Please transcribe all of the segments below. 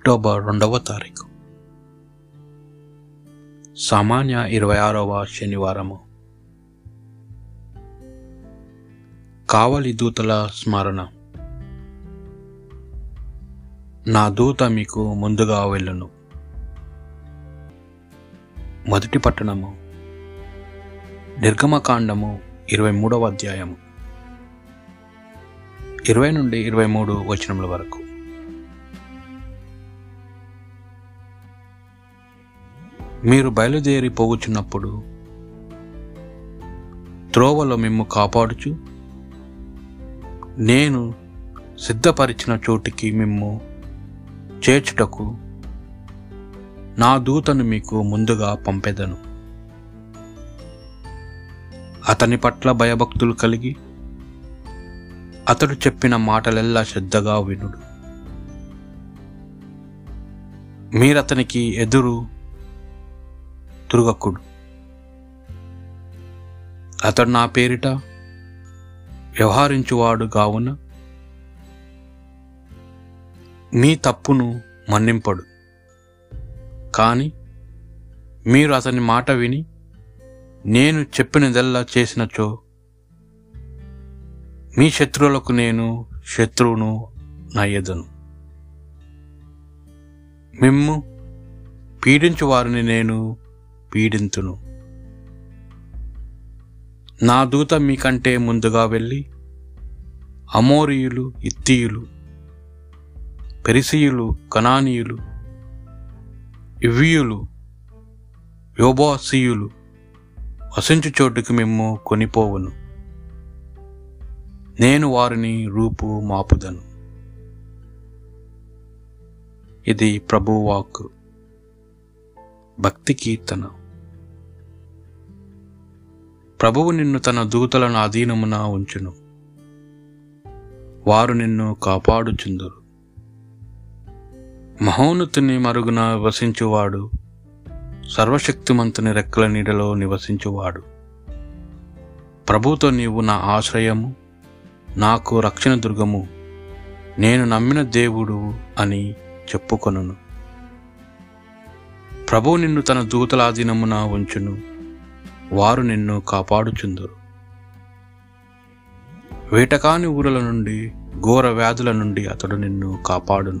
October రెండవ తారీఖు. సామాన్య ఇరవై ఆరవ శనివారము. కావలి దూతల స్మరణ. నా దూత మీకు ముందుగా వెళ్ళును. మొదటి పట్టణము. నిర్గమకాండము ఇరవై మూడవ అధ్యాయము. ఇరవై నుండి ఇరవై మూడు వచనముల వరకు. మీరు బయలుదేరి పోగుచున్నప్పుడు త్రోవలో మిమ్ము కాపాడుచు. నేను సిద్ధపరిచిన చోటికి మిమ్ము చేర్చుటకు నా దూతను మీకు ముందుగా పంపెదను. అతని పట్ల భయభక్తులు కలిగి అతడు చెప్పిన మాటలెల్లా శ్రద్ధగా వినుడు. మీరతనికి ఎదురు తురుగక్కుడు అతడు నా పేరిట వ్యవహరించువాడు కావున మీ తప్పును మన్నింపడు. కానీ మీరు అతని మాట విని నేను చెప్పినదల్లా చేసినచో మీ శత్రువులకు నేను శత్రువును నయ్యదను. మిమ్ము పీడించు వారిని నేను పీడింతును. నా దూత మీకంటే ముందుగా వెళ్ళి అమోరియులు ఇత్తీయులు పెరిసియులు కనానీయులు ఇవ్వియులు యోబాసీయులు వసించు చోటుకి మేము కొనిపోవును. నేను వారిని రూపు మాపుదను. ఇది ప్రభువాక్ భక్తి కీర్తన. ప్రభువు నిన్ను తన దూతలను అధీనమున ఉంచును. వారు నిన్ను కాపాడుచుందురు. మహోన్నతుని మరుగున వసించువాడు సర్వశక్తిమంతుని రెక్కల నీడలో నివసించువాడు. ప్రభుతో నీవు నా ఆశ్రయము నాకు రక్షణ దుర్గము నేను నమ్మిన దేవుడు అని చెప్పుకొనును. ప్రభువు నిన్ను తన దూతల ఆధీనమున ఉంచును. వారు నిన్ను కాపాడుచుందురు. వేటకాని ఊరల నుండి ఘోర వ్యాధుల నుండి అతడు నిన్ను కాపాడును.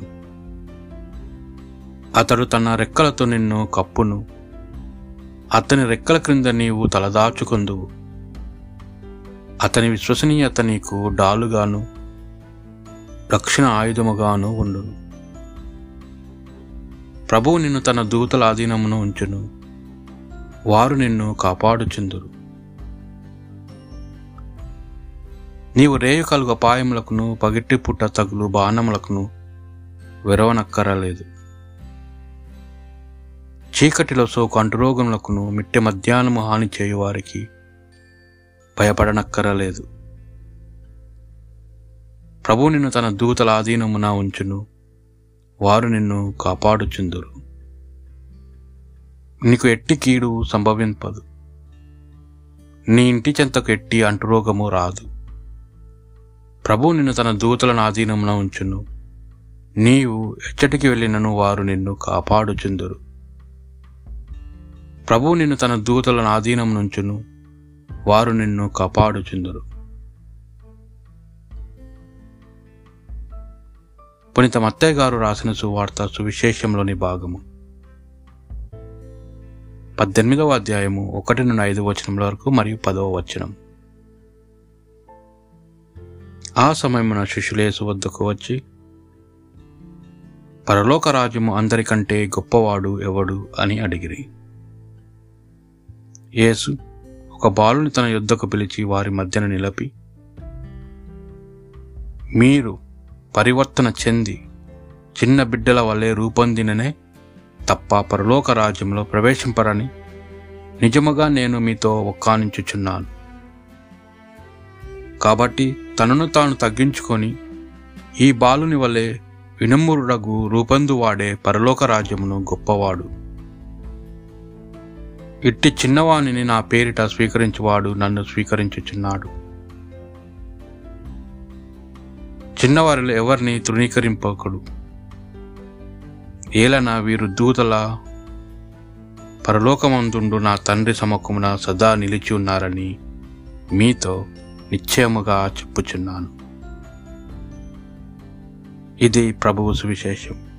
అతడు తన రెక్కలతో నిన్ను కప్పును. అతని రెక్కల క్రింద నీవు తలదాచుకుందువు. అతని విశ్వసనీయత నీకు డాలుగాను. రక్షణ ఆయుధముగాను ఉండును. ప్రభువు నిన్ను తన దూతల ఆధీనమును ఉంచును. వారు నిన్ను కాపాడుచుందురు. నీవు రేయు కలుగు అపాయములకును పగిట్టి పుట్ట తగులు బాణములకును విరవనక్కరలేదు. చీకటిలో సోకు అంటురోగములకును మిట్టె మధ్యాహ్నము హాని చేయువారికి భయపడనక్కరలేదు. ప్రభు నిన్ను తన దూతల ఆధీనమున ఉంచును వారు నిన్ను కాపాడుచుందురు. నీకు ఎట్టి కీడు సంభవింపదు. నీ ఇంటి చెంతకు ఎట్టి అంటురోగము రాదు. ప్రభు నిన్ను తన దూతలను ఆధీనమున ఉంచును. నీవు ఎచ్చటికి వెళ్ళినను వారు నిన్ను కాపాడుచుందురు. ప్రభు నిన్ను తన దూతలను ఆధీనం నుంచును వారు నిన్ను కాపాడుచుందురు. పునీత మత్తయ్య గారు రాసిన సువార్త సువిశేషంలోని భాగము. పద్దెనిమిదవ అధ్యాయము ఒకటి నుండి ఐదు వచనముల వరకు మరియు పదవ వచనం. ఆ సమయమున శిష్యులేసు వద్దకు వచ్చి పరలోక రాజ్యము అందరికంటే గొప్పవాడు ఎవడు అని అడిగిరి. యేసు ఒక బాలుని తన యుద్ధకు పిలిచి వారి మధ్యన నిలిపి మీరు పరివర్తన చెంది చిన్న బిడ్డల వల్లే రూపొందిననే తప్ప పరలోక రాజ్యంలో ప్రవేశింపరని నిజముగా నేను మీతో ఒక్కానించుచున్నాను. కాబట్టి తనను తాను తగ్గించుకొని ఈ బాలుని వలె వినమ్రుడగు రూపొందు వాడే పరలోక రాజ్యమును గొప్పవాడు. ఇట్టి చిన్నవాణిని నా పేరిట స్వీకరించువాడు నన్ను స్వీకరించుచున్నాడు. చిన్నవారిలో ఎవరిని తృణీకరింపకడు? ఏలన వీరు దూతల పరలోకమందుండు నా తండ్రి సమకమున సదా నిలిచి ఉన్నారని మీతో నిశ్చయముగా చెప్పుచున్నాను. ఇది ప్రభువు సువిశేషం.